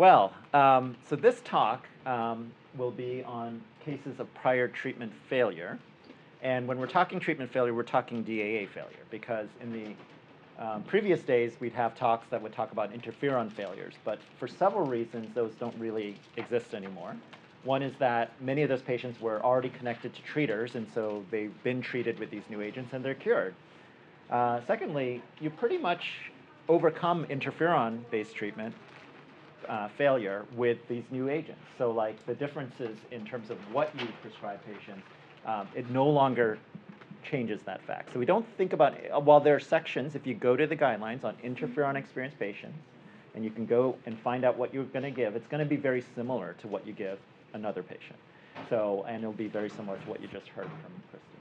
Well, um, so this talk um, will be on cases of prior treatment failure. And when we're talking treatment failure, we're talking DAA failure because in the um, previous days, we'd have talks that would talk about interferon failures. But for several reasons, those don't really exist anymore. One is that many of those patients were already connected to treaters, and so they've been treated with these new agents and they're cured. Uh, secondly, you pretty much overcome interferon-based treatment uh, failure with these new agents. So like the differences in terms of what you prescribe patients, um, it no longer changes that fact. So we don't think about, uh, while there are sections, if you go to the guidelines on interferon experienced patients, and you can go and find out what you're going to give, it's going to be very similar to what you give another patient. So, and it'll be very similar to what you just heard from Christy.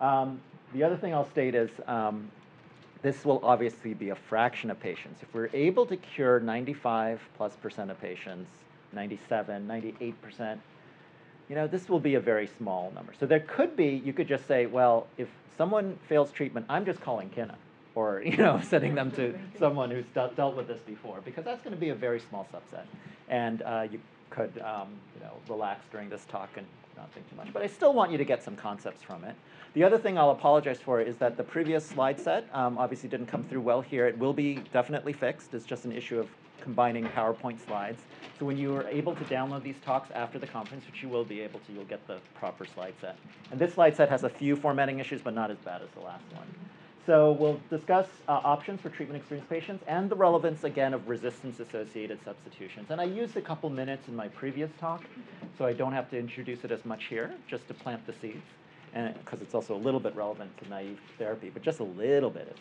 Um, the other thing I'll state is um, this will obviously be a fraction of patients. If we're able to cure 95 plus percent of patients, 97, 98 percent, you know, this will be a very small number. So there could be, you could just say, well, if someone fails treatment, I'm just calling Kenna or, you know, sending them to someone who's dealt, dealt with this before because that's going to be a very small subset. And uh, you could, um, you know, relax during this talk and not think too much. But I still want you to get some concepts from it. The other thing I'll apologize for is that the previous slide set um, obviously didn't come through well here. It will be definitely fixed. It's just an issue of combining PowerPoint slides. So when you are able to download these talks after the conference, which you will be able to, you'll get the proper slide set. And this slide set has a few formatting issues, but not as bad as the last one. So we'll discuss uh, options for treatment experienced patients and the relevance, again, of resistance-associated substitutions. And I used a couple minutes in my previous talk, so I don't have to introduce it as much here, just to plant the seeds and because it's also a little bit relevant to naive therapy, but just a little bit.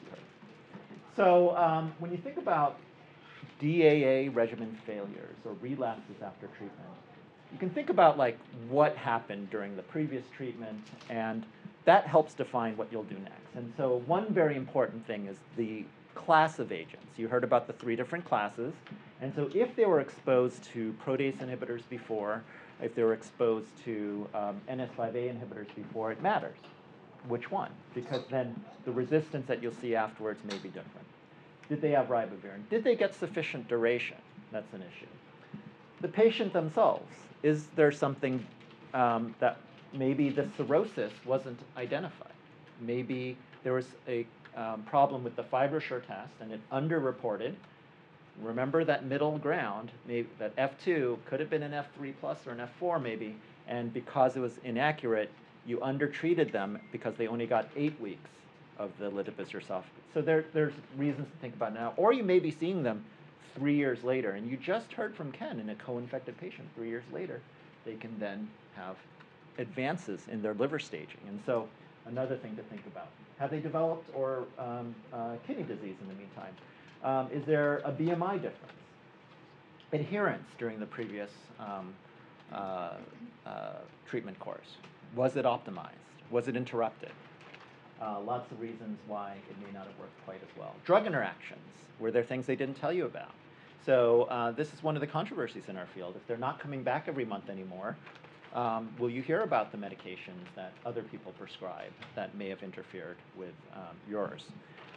So um, when you think about DAA regimen failures or relapses after treatment, you can think about like what happened during the previous treatment, and that helps define what you'll do next. And so one very important thing is the class of agents. You heard about the three different classes, and so if they were exposed to protease inhibitors before, if they were exposed to um, NS5A inhibitors before, it matters which one, because then the resistance that you'll see afterwards may be different. Did they have ribavirin? Did they get sufficient duration? That's an issue. The patient themselves, is there something um, that maybe the cirrhosis wasn't identified? Maybe there was a um, problem with the FibroSure test and it underreported, remember that middle ground, maybe that F2 could have been an F3 plus or an F4 maybe, and because it was inaccurate, you undertreated them because they only got eight weeks of the ledipasvir sofosbuvir. So there, there's reasons to think about now. Or you may be seeing them three years later, and you just heard from Ken in a co-infected patient three years later, they can then have advances in their liver staging. And so another thing to think about. Have they developed or um, uh, kidney disease in the meantime? Um, is there a BMI difference? Adherence during the previous um, uh, uh, treatment course. Was it optimized? Was it interrupted? Uh, lots of reasons why it may not have worked quite as well. Drug interactions. Were there things they didn't tell you about? So uh, this is one of the controversies in our field. If they're not coming back every month anymore, um, will you hear about the medications that other people prescribe that may have interfered with um, yours?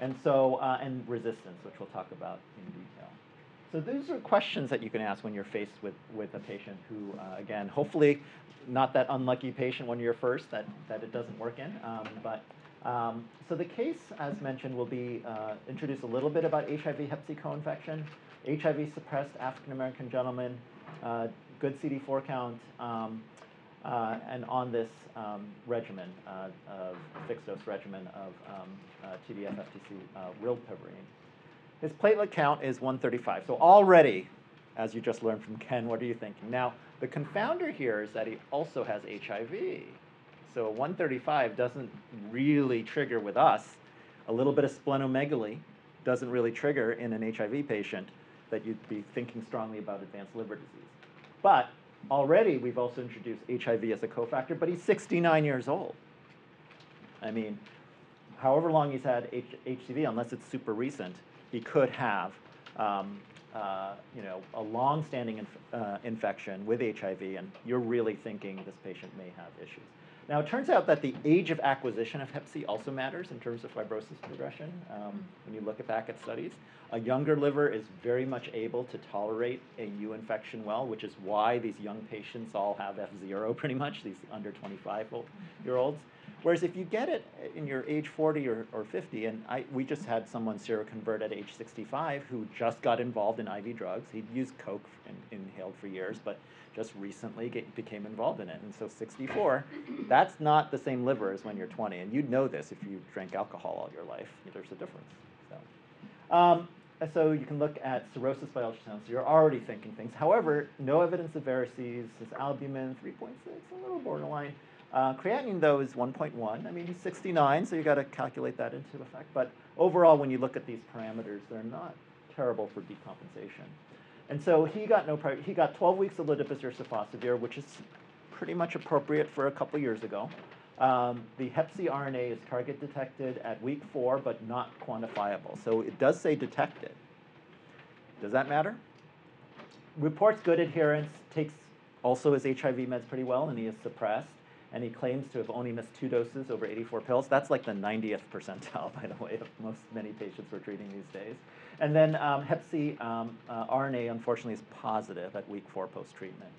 And so, uh, and resistance, which we'll talk about in detail. So these are questions that you can ask when you're faced with, with a patient who, uh, again, hopefully not that unlucky patient when you're first that, that it doesn't work in. Um, but um, so the case, as mentioned, will be uh, introduce a little bit about HIV hep C co-infection, HIV suppressed African American gentleman, uh, good CD4 count, um, uh, and on this um, regimen, uh, of fixed dose regimen of um, uh, TDF FTC uh, rilpivirine. His platelet count is 135. So already, as you just learned from Ken, what are you thinking? Now, the confounder here is that he also has HIV. So 135 doesn't really trigger with us. A little bit of splenomegaly doesn't really trigger in an HIV patient that you'd be thinking strongly about advanced liver disease. But already we've also introduced HIV as a cofactor, but he's 69 years old. I mean, however long he's had H HCV, unless it's super recent, he could have um, uh, you know, a long-standing inf uh, infection with HIV, and you're really thinking this patient may have issues. Now, it turns out that the age of acquisition of Hep C also matters in terms of fibrosis progression. Um, when you look back at studies, a younger liver is very much able to tolerate a U infection well, which is why these young patients all have F0 pretty much, these under 25 year olds. Whereas if you get it in your age 40 or, or 50, and I, we just had someone seroconvert at age 65 who just got involved in IV drugs. He'd used Coke and inhaled for years, but just recently get, became involved in it. And so 64, that's not the same liver as when you're 20. And you'd know this if you drank alcohol all your life. There's a difference. So, um, so you can look at cirrhosis by ultrasound. So you're already thinking things. However, no evidence of varices. This albumin 3.6, a little borderline. Uh, creatinine, though, is 1.1. I mean, he's 69, so you got to calculate that into effect. But overall, when you look at these parameters, they're not terrible for decompensation. And so he got no he got 12 weeks of ledipasvir sofosbuvir, which is pretty much appropriate for a couple years ago. Um, the Hep C RNA is target detected at week four, but not quantifiable. So it does say detected. Does that matter? Reports good adherence, takes also his HIV meds pretty well, and he is suppressed and he claims to have only missed two doses over 84 pills. That's like the 90th percentile, by the way, of most many patients we're treating these days. And then um, Hep C um, uh, RNA, unfortunately, is positive at week four post-treatment.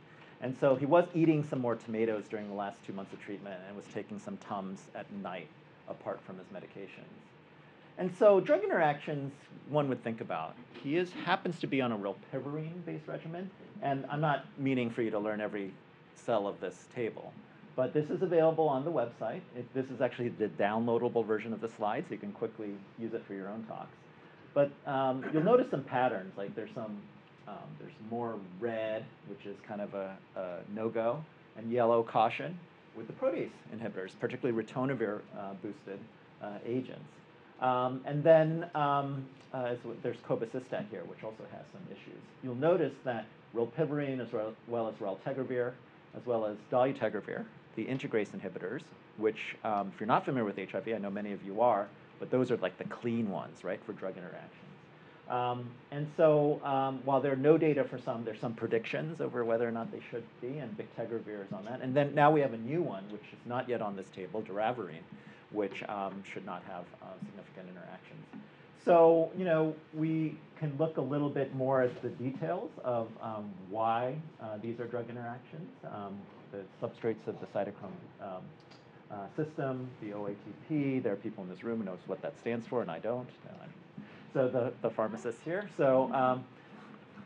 And so he was eating some more tomatoes during the last two months of treatment and was taking some Tums at night apart from his medications. And so drug interactions, one would think about. He is happens to be on a real rilpivirine-based regimen, and I'm not meaning for you to learn every cell of this table. But this is available on the website. It, this is actually the downloadable version of the slide, so you can quickly use it for your own talks. But um, you'll notice some patterns, like there's some, um, there's more red, which is kind of a, a no-go, and yellow caution with the protease inhibitors, particularly ritonavir uh, boosted uh, agents. Um, and then um, uh, there's cobicistat here, which also has some issues. You'll notice that rilpivirine as well, well as raltegravir, as well as dolutegravir, the integrase inhibitors, which, um, if you're not familiar with HIV, I know many of you are, but those are like the clean ones, right, for drug interactions. Um, and so um, while there are no data for some, there's some predictions over whether or not they should be, and bictegravir is on that. And then now we have a new one, which is not yet on this table, doravirine, which um, should not have uh, significant interactions. So, you know, we can look a little bit more at the details of um, why uh, these are drug interactions. Um, the substrates of the cytochrome um, uh, system, the OATP. There are people in this room who knows what that stands for, and I don't. so the, the pharmacist here. So um,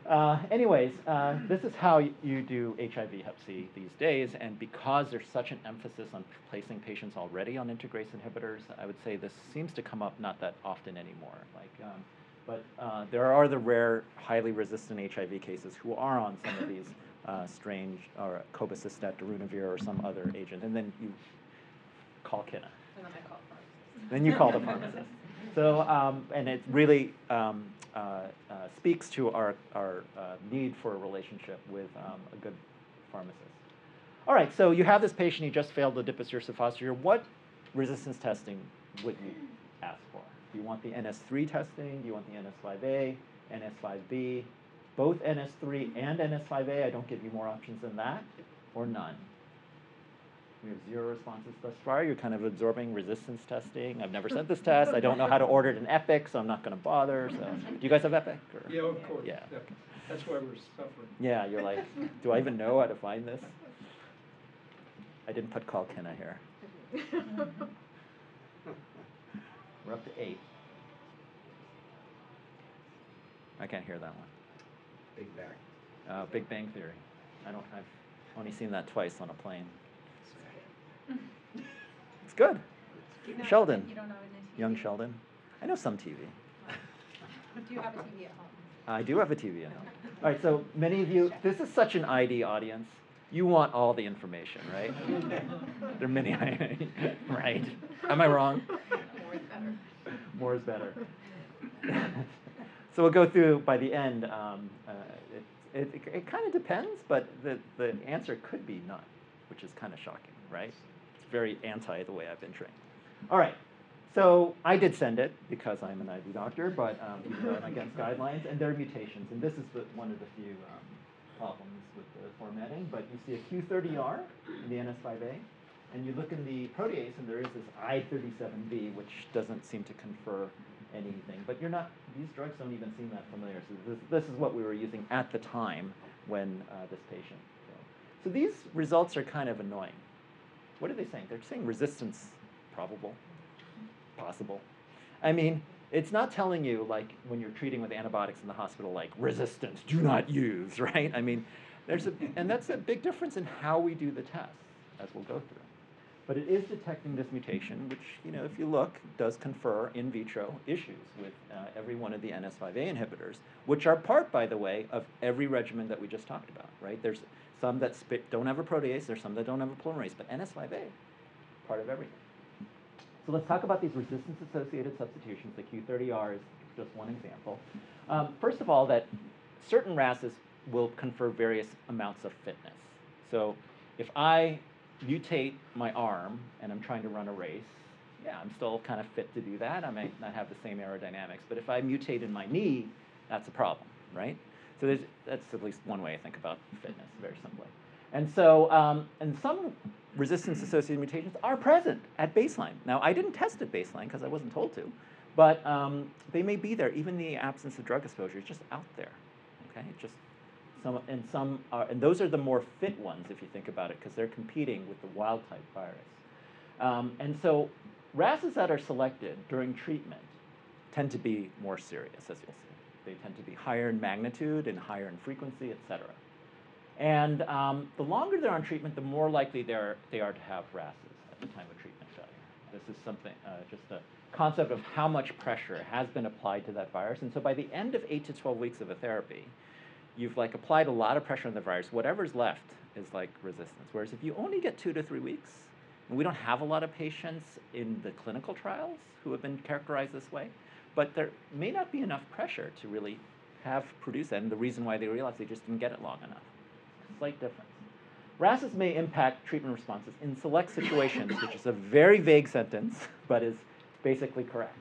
uh, anyways, uh, this is how you do HIV Hep C these days, and because there's such an emphasis on placing patients already on integrase inhibitors, I would say this seems to come up not that often anymore. Like, um, but uh, there are the rare, highly resistant HIV cases who are on some of these uh, strange, or cobicistat, darunavir, or some other agent, and then you call Kinna. And then I call pharmacist. Then you call the pharmacist. So, um, and it really um, uh, uh, speaks to our, our uh, need for a relationship with um, a good pharmacist. All right, so you have this patient, he just failed the dipazole What resistance testing would you ask for? Do you want the NS3 testing? Do you want the NS5A, NS5B? Both NS3 and NS5A, I don't give you more options than that, or none? We have zero responses thus far. You're kind of absorbing resistance testing. I've never sent this test. I don't know how to order it in Epic, so I'm not going to bother. So, do you guys have Epic? Or? Yeah, of course. Yeah. yeah. That's why we're suffering. Yeah, you're like, do I even know how to find this? I didn't put call Kenna here. We're up to eight. I can't hear that one. Big Bang. Uh, Big Bang Theory. I don't. I've only seen that twice on a plane. It's good. You know- Sheldon. You don't know any TV? Young Sheldon. I know some TV. Do you have a TV at home? I do have a TV at home. All right, so many of you, this is such an ID audience. You want all the information, right? there are many, right? Am I wrong? More is better. More is better. so we'll go through by the end. Um, uh, it, it, it, kind of depends, but the, the answer could be none, which is kind of shocking, right? It's very anti the way I've been trained. All right, so I did send it because I'm an ID doctor, but um, I'm against guidelines, and there are mutations, and this is the, one of the few um, problems with the formatting, but you see a Q30R in the NS5A, And you look in the protease, and there is this I37B, which doesn't seem to confer anything. But you're not; these drugs don't even seem that familiar. So this, this is what we were using at the time when uh, this patient. So these results are kind of annoying. What are they saying? They're saying resistance probable, possible. I mean, it's not telling you like when you're treating with antibiotics in the hospital, like resistance, do not use, right? I mean, there's a, and that's a big difference in how we do the tests, as we'll go through. But it is detecting this mutation, which, you know, if you look, does confer in vitro issues with uh, every one of the NS5A inhibitors, which are part, by the way, of every regimen that we just talked about, right? There's some that spit, don't have a protease, there's some that don't have a polymerase, but NS5A, part of everything. So let's talk about these resistance-associated substitutions. The Q30R is just one example. Um, first of all, that certain RASs will confer various amounts of fitness. So if I mutate my arm and I'm trying to run a race, yeah, I'm still kind of fit to do that. I might not have the same aerodynamics. But if I mutate in my knee, that's a problem, right? So there's, that's at least one way I think about fitness, very simply. And so, um, and some resistance-associated mutations are present at baseline. Now, I didn't test at baseline because I wasn't told to, but um, they may be there. Even the absence of drug exposure is just out there. Okay, just some and some are, and those are the more fit ones if you think about it, because they're competing with the wild type virus. Um, and so, RASs that are selected during treatment tend to be more serious, as you'll see. They tend to be higher in magnitude and higher in frequency, et cetera. And um, the longer they're on treatment, the more likely they're, they are to have RASs at the time of treatment failure. This is something, uh, just a concept of how much pressure has been applied to that virus. And so by the end of 8 to 12 weeks of a therapy, you've like applied a lot of pressure on the virus. Whatever's left is like resistance. Whereas if you only get two to three weeks, and we don't have a lot of patients in the clinical trials who have been characterized this way, but there may not be enough pressure to really have produce that. And the reason why they realized they just didn't get it long enough. Slight difference. RASs may impact treatment responses in select situations, which is a very vague sentence, but is basically correct.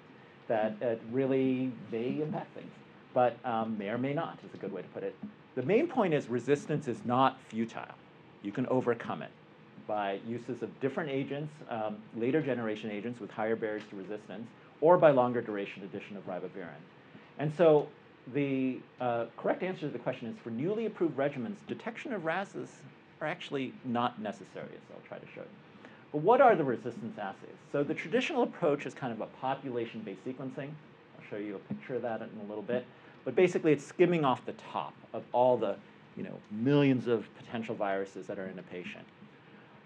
That it really may impact things, but um, may or may not is a good way to put it. The main point is resistance is not futile. You can overcome it by uses of different agents, um, later generation agents with higher barriers to resistance, or by longer duration addition of ribavirin. And so the uh, correct answer to the question is for newly approved regimens, detection of RASs are actually not necessary, as I'll try to show you. But what are the resistance assays? So the traditional approach is kind of a population-based sequencing. Show you a picture of that in a little bit. But basically, it's skimming off the top of all the you know, millions of potential viruses that are in a patient.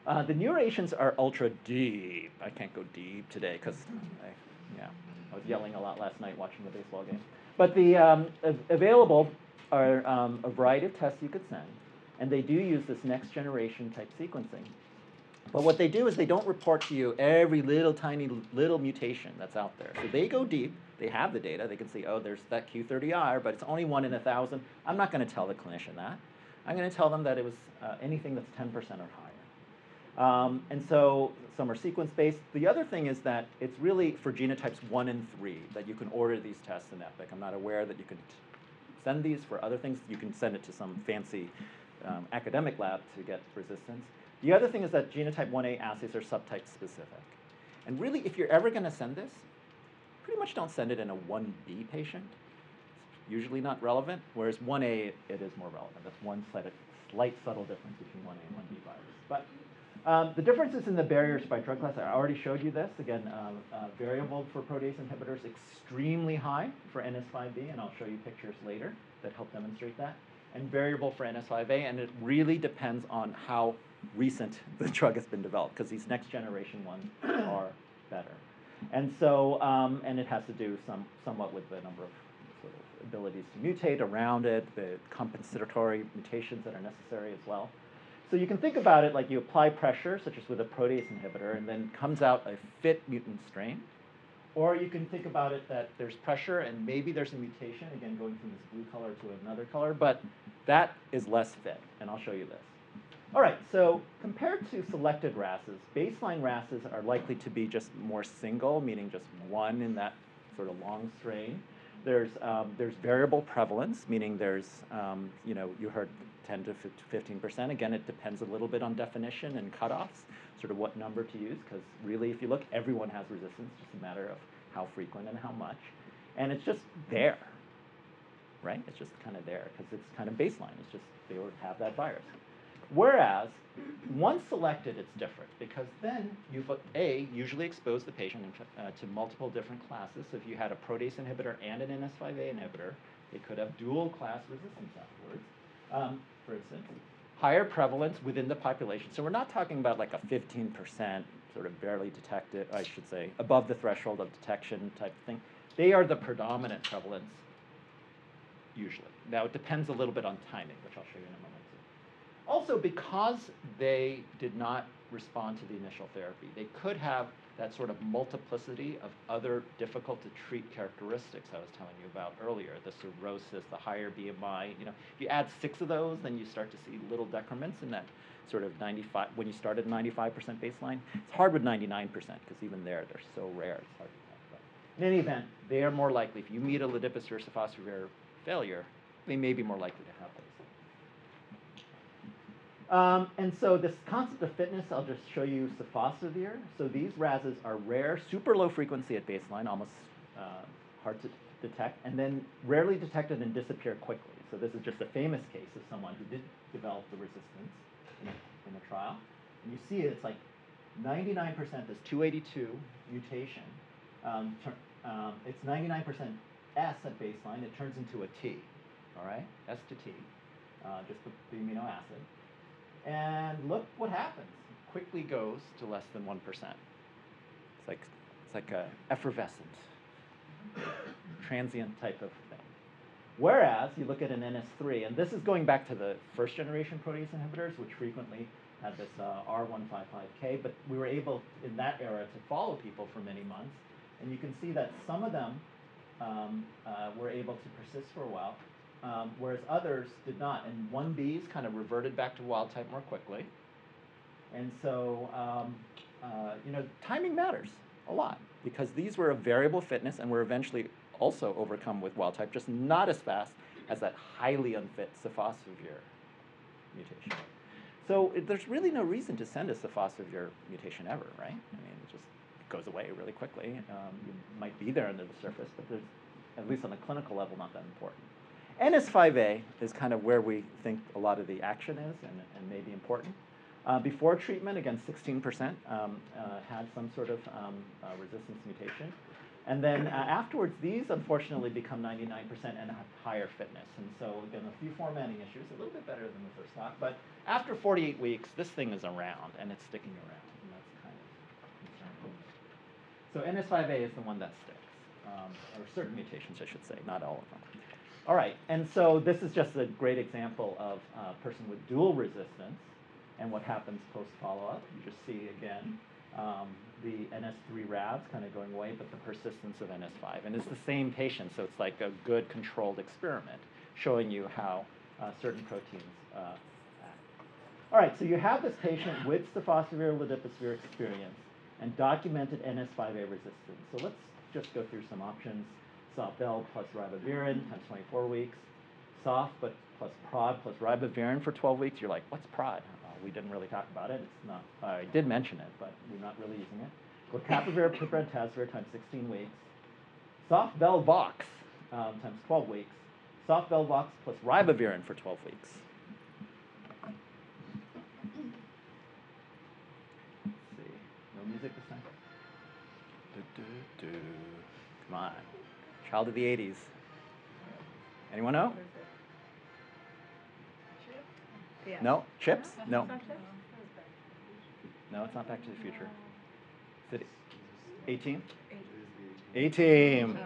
Uh, the agents are ultra deep. I can't go deep today because I, yeah, I was yelling a lot last night watching the baseball game. But the um, av- available are um, a variety of tests you could send, and they do use this next generation type sequencing. But what they do is they don't report to you every little tiny little mutation that's out there. So they go deep. They have the data. They can see, oh, there's that Q30R, but it's only one in a thousand. I'm not going to tell the clinician that. I'm going to tell them that it was uh, anything that's 10% or higher. Um, and so some are sequence based. The other thing is that it's really for genotypes one and three that you can order these tests in Epic. I'm not aware that you can send these for other things. You can send it to some fancy um, academic lab to get resistance. The other thing is that genotype 1A assays are subtype specific. And really, if you're ever going to send this, pretty much don't send it in a 1B patient. It's usually not relevant, whereas 1A, it is more relevant. That's one slight, slight subtle difference between 1A and 1B virus. But um, the differences in the barriers by drug class, I already showed you this. Again, um, uh, variable for protease inhibitors, extremely high for NS5B, and I'll show you pictures later that help demonstrate that. And variable for NS5A, and it really depends on how recent the drug has been developed, because these next generation ones are better. And so, um, and it has to do some, somewhat with the number of sort of abilities to mutate around it, the compensatory mutations that are necessary as well. So you can think about it like you apply pressure, such as with a protease inhibitor, and then comes out a fit mutant strain. Or you can think about it that there's pressure and maybe there's a mutation, again, going from this blue color to another color, but that is less fit, and I'll show you this. All right, so compared to selected RASs, baseline RASs are likely to be just more single, meaning just one in that sort of long strain. There's, um, there's variable prevalence, meaning there's, um, you know, you heard 10 to 15 percent. Again, it depends a little bit on definition and cutoffs, sort of what number to use, because really, if you look, everyone has resistance, just a matter of how frequent and how much. And it's just there, right? It's just kind of there, because it's kind of baseline. It's just they would have that virus. Whereas, once selected, it's different because then you've a usually exposed the patient uh, to multiple different classes. So if you had a protease inhibitor and an NS5A inhibitor, they could have dual class resistance afterwards. Um, for instance, higher prevalence within the population. So we're not talking about like a 15% sort of barely detected, I should say, above the threshold of detection type of thing. They are the predominant prevalence usually. Now it depends a little bit on timing, which I'll show you in a moment. Also, because they did not respond to the initial therapy, they could have that sort of multiplicity of other difficult to treat characteristics I was telling you about earlier, the cirrhosis, the higher BMI. You know, if you add six of those, then you start to see little decrements in that sort of 95, when you start at 95% baseline. It's hard with 99% because even there, they're so rare, it's hard to tell. But in any event, they are more likely, if you meet a ledipasvir sofosbuvir failure, they may be more likely to have. Um, and so this concept of fitness, I'll just show you sofosbuvir. So these RASs are rare, super low frequency at baseline, almost uh, hard to detect, and then rarely detected and disappear quickly. So this is just a famous case of someone who did develop the resistance in a, in a trial. And you see it, it's like 99% this 282 mutation. Um, um, it's 99% S at baseline. It turns into a T, all right? S to T, uh, just the, the amino acid. And look what happens. It quickly goes to less than 1%. It's like, it's like a effervescent, transient type of thing. Whereas you look at an NS3, and this is going back to the first generation protease inhibitors, which frequently had this uh, R155K, but we were able in that era to follow people for many months. And you can see that some of them um, uh, were able to persist for a while, um, whereas others did not. And 1Bs kind of reverted back to wild type more quickly. And so, um, uh, you know, timing matters a lot because these were a variable fitness and were eventually also overcome with wild type, just not as fast as that highly unfit sofosbuvir mutation. So it, there's really no reason to send a sofosbuvir mutation ever, right? I mean, it just goes away really quickly. Um, you might be there under the surface, but there's, at least on a clinical level, not that important. NS5A is kind of where we think a lot of the action is and, and may be important. Uh, before treatment, again, 16% um, uh, had some sort of um, uh, resistance mutation. And then uh, afterwards, these unfortunately become 99% and have higher fitness. And so, again, a few formatting issues, a little bit better than the first talk. But after 48 weeks, this thing is around and it's sticking around. And that's kind of concerning. So NS5A is the one that sticks, um, or certain mutations, I should say, not all of them. All right, and so this is just a great example of a person with dual resistance and what happens post follow-up. You just see again um, the NS3 RAVs kind of going away, but the persistence of NS5. And it's the same patient, so it's like a good controlled experiment showing you how uh, certain proteins uh, act. All right, so you have this patient with sofosbuvir ledipasvir experience and documented NS5A resistance. So let's just go through some options. Soft-Bell plus ribavirin times 24 weeks. Soft, but plus prod plus ribavirin for 12 weeks. You're like, what's prod? Uh, we didn't really talk about it. It's not. I did mention it, but we're not really using it. Glecaprevir, pibrentasvir times 16 weeks. Sof Vel Vox um, times 12 weeks. Sof Vel Vox plus ribavirin for 12 weeks. Let's see. No music this time? Do, do, do. Come on. Child of the 80s. Anyone know? Yeah. No? Chips? No. It's not? No, it's not Back to the Future. Is it 18? 18.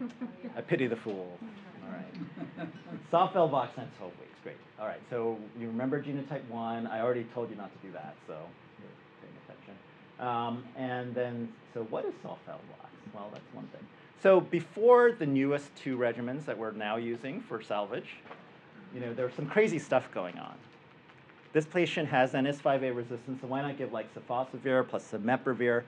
Oh. I pity the fool. All right. Sof Vel Vox times 12 weeks. Great. All right. So you remember genotype 1. I already told you not to do that, so you're paying attention. Um, and then, so what is Sof Vel Vox? Well, that's one thing. So before the newest two regimens that we're now using for salvage, you know, there's some crazy stuff going on. This patient has NS5A resistance, so why not give like sofosbuvir plus simeprevir,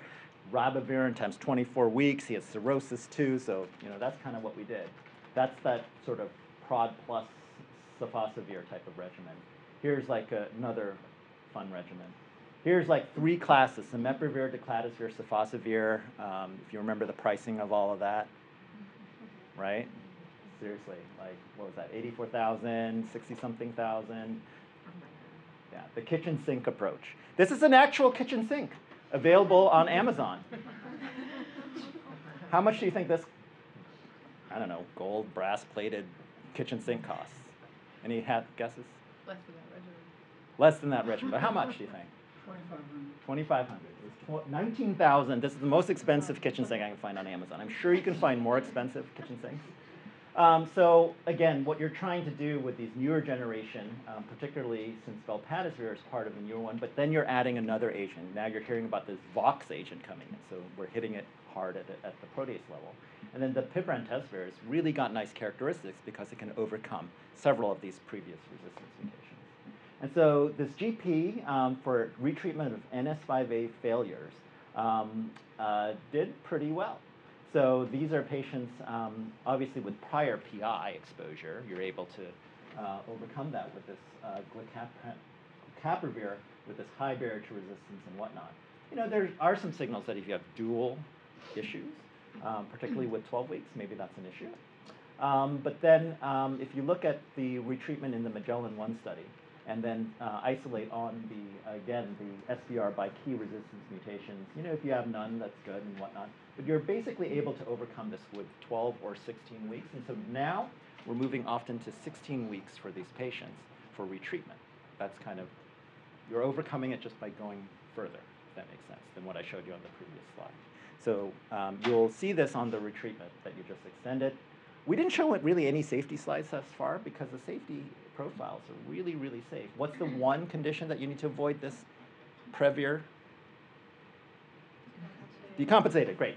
ribavirin times 24 weeks. He has cirrhosis too, so you know that's kind of what we did. That's that sort of prod plus sofosbuvir type of regimen. Here's like a, another fun regimen. Here's like three classes: simeprevir, daclatasvir, sofosbuvir. Um, if you remember the pricing of all of that, right? Seriously, like what was that? 84,000, 60 something thousand. Yeah, the kitchen sink approach. This is an actual kitchen sink available on Amazon. How much do you think this, I don't know, gold, brass plated kitchen sink costs? Any guesses? Less than that regimen. Less than that, Richard, but how much do you think? Twenty-five hundred. 2,500. It's tw- 19,000. This is the most expensive kitchen sink I can find on Amazon. I'm sure you can find more expensive kitchen sinks. Um, so again, what you're trying to do with these newer generation, um, particularly since velpatasvir is part of the newer one, but then you're adding another agent. Now you're hearing about this Vox agent coming in, so we're hitting it hard at, the- at the protease level. And then the pibrentasvir has really got nice characteristics because it can overcome several of these previous resistance mutations. And so this GP um, for retreatment of NS5A failures um, uh, did pretty well. So these are patients, um, obviously with prior PI exposure, you're able to uh, overcome that with this uh, with this high barrier to resistance and whatnot. You know, there are some signals that if you have dual issues, um, particularly with 12 weeks, maybe that's an issue. Um, but then um, if you look at the retreatment in the Magellan 1 study, and then uh, isolate on the, again, the SVR by key resistance mutations, you know, if you have none, that's good and whatnot. But you're basically able to overcome this with 12 or 16 weeks. And so now we're moving often to 16 weeks for these patients for retreatment. That's kind of, you're overcoming it just by going further, if that makes sense, than what I showed you on the previous slide. So um, you'll see this on the retreatment that you just extended. We didn't show really any safety slides thus far because the safety profiles are really, really safe. What's the one condition that you need to avoid this Previr? Decompensated, great.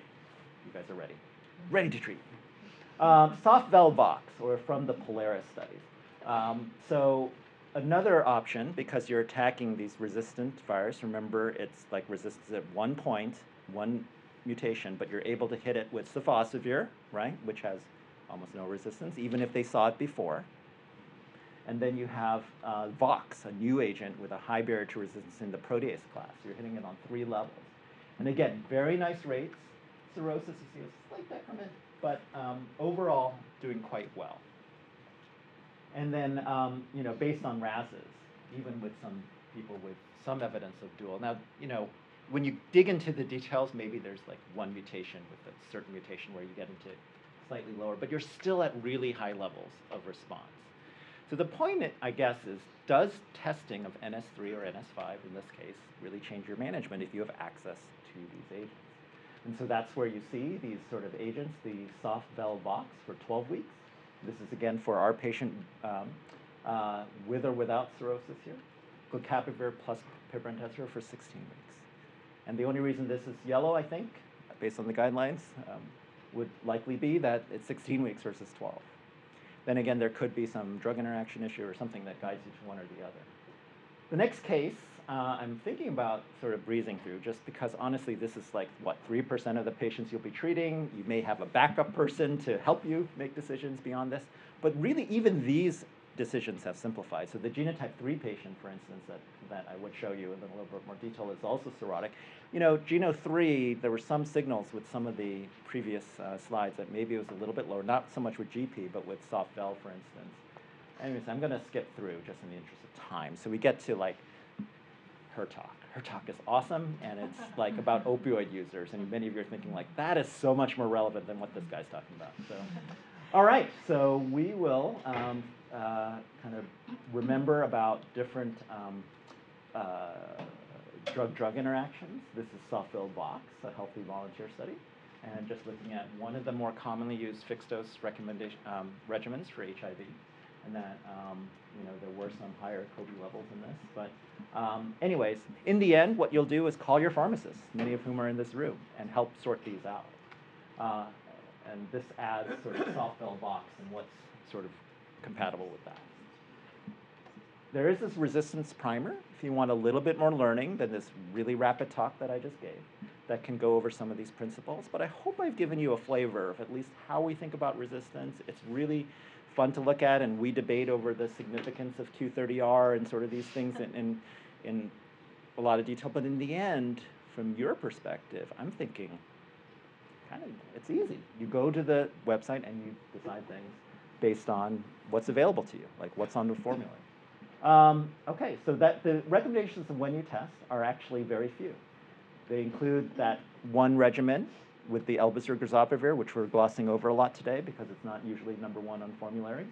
You guys are ready. Ready to treat. Um, soft Velvox, or from the Polaris studies. Um, so another option, because you're attacking these resistant virus, remember it's like resistance at one point, one mutation, but you're able to hit it with sofosbuvir, right, which has almost no resistance, even if they saw it before. And then you have uh, Vox, a new agent with a high barrier to resistance in the protease class. You're hitting it on three levels. And again, very nice rates. Cirrhosis, you see a slight decrement, but um, overall doing quite well. And then, um, you know, based on RASes, even with some people with some evidence of dual. Now, you know, when you dig into the details, maybe there's like one mutation with a certain mutation where you get into slightly lower, but you're still at really high levels of response. So the point, I guess, is does testing of NS3 or NS5 in this case really change your management if you have access to these agents? And so that's where you see these sort of agents, the soft bell box for 12 weeks. This is again for our patient um, uh, with or without cirrhosis here. Glecaprevir plus pibrentasvir for 16 weeks. And the only reason this is yellow, I think, based on the guidelines, um, would likely be that it's 16 weeks versus 12. Then again, there could be some drug interaction issue or something that guides you to one or the other. The next case, uh, I'm thinking about sort of breezing through just because honestly, this is like, what, 3% of the patients you'll be treating. You may have a backup person to help you make decisions beyond this. But really, even these decisions have simplified. So the genotype 3 patient, for instance, that, that I would show you in a little bit more detail is also cirrhotic. You know, Geno 3, there were some signals with some of the previous uh, slides that maybe it was a little bit lower, not so much with GP, but with soft Vel, for instance. Anyways, I'm going to skip through just in the interest of time. So we get to like her talk. Her talk is awesome, and it's like about opioid users. And many of you are thinking like, that is so much more relevant than what this guy's talking about. So, all right. So we will um, uh, kind of remember about different um, uh, drug-drug interactions. This is Sofville Box, a healthy volunteer study, and just looking at one of the more commonly used fixed-dose recommendation um, regimens for HIV and that um, you know there were some higher COBE levels in this. But um, anyways, in the end, what you'll do is call your pharmacists, many of whom are in this room, and help sort these out. Uh, and this adds sort of bell box and what's sort of compatible with that. There is this resistance primer if you want a little bit more learning than this really rapid talk that I just gave. that can go over some of these principles, but I hope I've given you a flavor of at least how we think about resistance. It's really fun to look at, and we debate over the significance of Q30R and sort of these things in, in, in a lot of detail. But in the end, from your perspective, I'm thinking kind of it's easy. You go to the website and you decide things based on what's available to you, like what's on the formulary. Um, okay, so that the recommendations of when you test are actually very few. They include that one regimen with the elbasvir grazoprevir, which we're glossing over a lot today because it's not usually number one on formularies.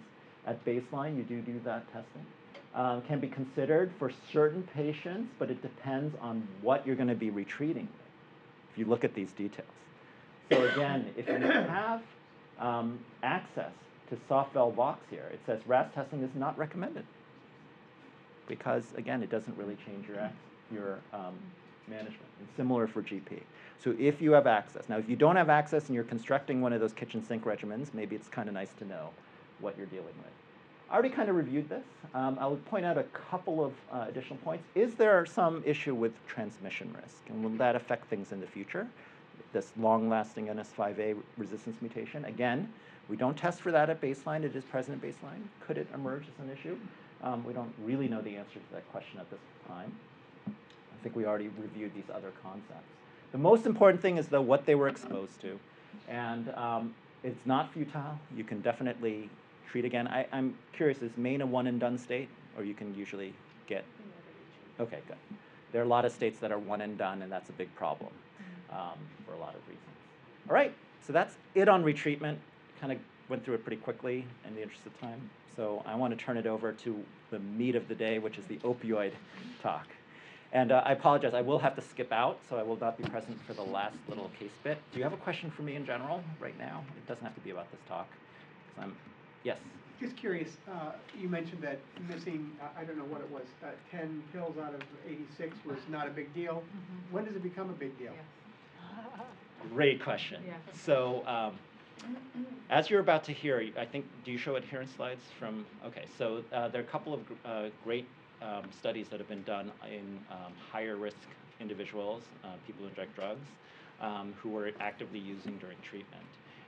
At baseline, you do do that testing. Um, can be considered for certain patients, but it depends on what you're going to be retreating. If you look at these details. So again, if you have um, access to soft box here, it says RAS testing is not recommended because again, it doesn't really change your your um, management. It's similar for GP. So if you have access, now if you don't have access and you're constructing one of those kitchen sink regimens, maybe it's kind of nice to know what you're dealing with. I already kind of reviewed this. Um, I'll point out a couple of uh, additional points. Is there some issue with transmission risk, and will that affect things in the future? This long-lasting NS5A resistance mutation. Again, we don't test for that at baseline. It is present at baseline. Could it emerge as an issue? Um, we don't really know the answer to that question at this time. I think we already reviewed these other concepts. The most important thing is, though, what they were exposed to. And um, it's not futile. You can definitely treat again. I, am curious, is Maine a one and done state? Or you can usually get. Okay, good. There are a lot of states that are one and done, and that's a big problem um, for a lot of reasons. All right, so that's it on retreatment. Kind of went through it pretty quickly in the interest of time. So I want to turn it over to the meat of the day, which is the opioid talk. And uh, I apologize, I will have to skip out, so I will not be present for the last little case bit. Do you have a question for me in general right now? It doesn't have to be about this talk. I'm, yes? Just curious, uh, you mentioned that missing, uh, I don't know what it was, uh, 10 pills out of 86 was not a big deal. Mm-hmm. When does it become a big deal? Great question. Yeah. So, um, as you're about to hear, I think, do you show adherence slides from, okay, so uh, there are a couple of uh, great um, studies that have been done in um, higher risk individuals, uh, people who inject drugs, um, who were actively using during treatment.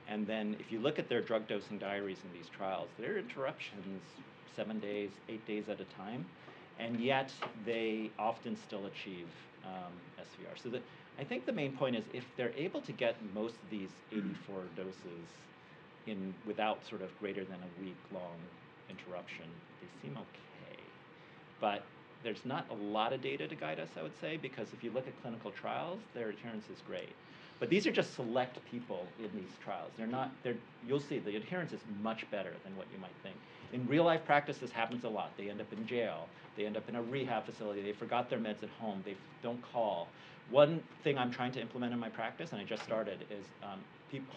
And then if you look at their drug dosing diaries in these trials, there are interruptions seven days, eight days at a time, and yet they often still achieve um, SVR. So the, I think the main point is if they're able to get most of these 84 doses in without sort of greater than a week long interruption, they seem okay. But there's not a lot of data to guide us, I would say, because if you look at clinical trials, their adherence is great. But these are just select people in these trials. They're not, they're, you'll see the adherence is much better than what you might think. In real life practice, this happens a lot. They end up in jail. They end up in a rehab facility. They forgot their meds at home. They don't call. One thing I'm trying to implement in my practice, and I just started, is um,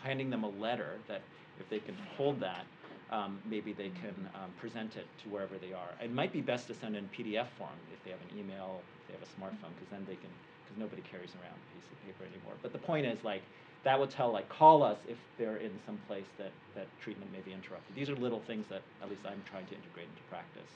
handing them a letter that if they can hold that, um, maybe they can um, present it to wherever they are. It might be best to send in PDF form if they have an email, if they have a smartphone, because then they can, because nobody carries around a piece of paper anymore. But the point is, like, that would tell, like, call us if they're in some place that, that treatment may be interrupted. These are little things that at least I'm trying to integrate into practice.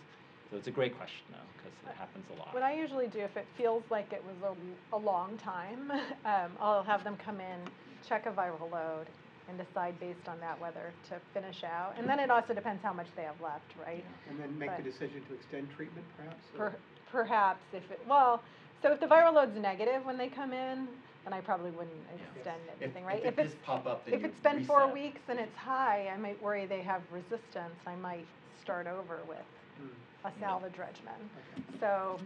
So it's a great question, though, because it happens a lot. What I usually do, if it feels like it was a, a long time, um, I'll have them come in, check a viral load, and decide based on that whether to finish out. And then it also depends how much they have left, right? And then make the decision to extend treatment perhaps? Per, perhaps if it, well, so if the viral load's negative when they come in, then I probably wouldn't Yeah. extend If- anything, right? If it does it's, pop up, then if it's been four weeks and it's high, I might worry they have resistance. I might start over with Hmm, a salvage regimen. okay. So,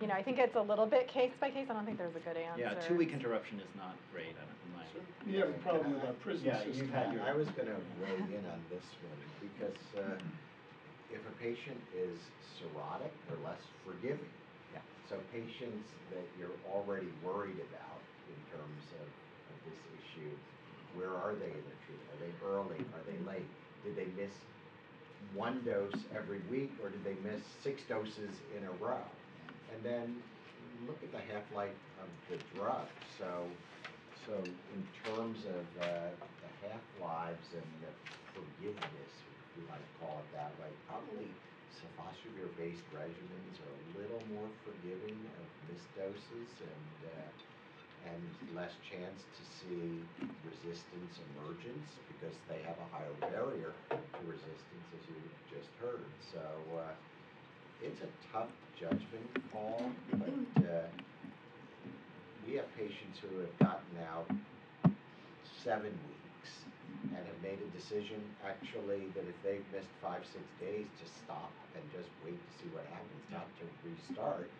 you know, I think it's a little bit case by case. I don't think there's a good answer. Yeah, two week interruption is not great, I don't in my. You have a problem with our prison Yeah, system. you've had your- I was gonna weigh in on this one, because, uh, if a patient is cirrhotic, they're less forgiving. Yeah. So patients that you're already worried about in terms of, of this issue, where are they in the treatment? Are they early? Are they late? Did they miss one dose every week, or did they miss six doses in a row? And then look at the half-life of the drug, so, so in terms of, uh, the half-lives and the forgiveness, if you might call it that way, probably sofosbuvir-based regimens are a little more forgiving of missed doses and, uh, and less chance to see resistance emergence because they have a higher barrier to resistance, as you just heard. So, uh, it's a tough judgment call, but, uh, we have patients who have gotten out seven weeks and have made a decision actually that if they've missed five, six days to stop and just wait to see what happens, not to restart.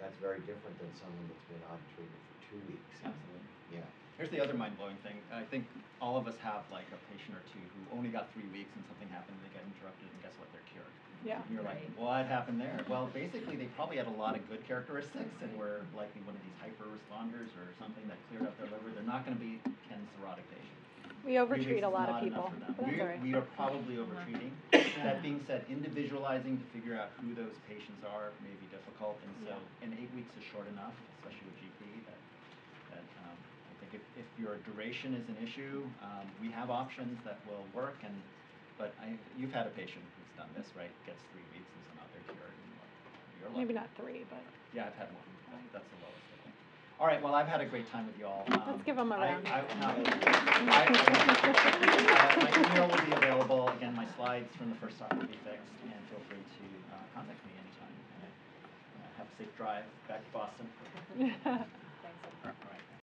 That's very different than someone that's been on treatment two weeks. Absolutely. Yeah. Here's the other mind-blowing thing. I think all of us have like a patient or two who only got three weeks and something happened and they got interrupted and guess what? They're cured. Yeah. And you're like, what happened there? Well, basically, they probably had a lot of good characteristics and were likely one of these hyper responders or something that cleared up their liver. They're not going to be Ken's cirrhotic patient. We Three overtreat a lot of people, enough for them. but that's We're- all right. We are probably overtreating. That being said, individualizing to figure out who those patients are may be difficult, and so, and eight weeks is short enough, especially with GP, that, that, um, I think if, your duration is an issue, um, we have options that will work, and, but I, you've had a patient who's done this, right, gets three weeks and they're cured, and you're. Maybe not three, but Yeah, I've had one, That- that's the lowest, I think. All right, well, I've had a great time with you all. Let's give them a round. I- no, I- I- uh, My email will be available, again, my slides from the first talk will be fixed, and feel free to uh, contact me anytime. Uh, Have a safe drive back to Boston.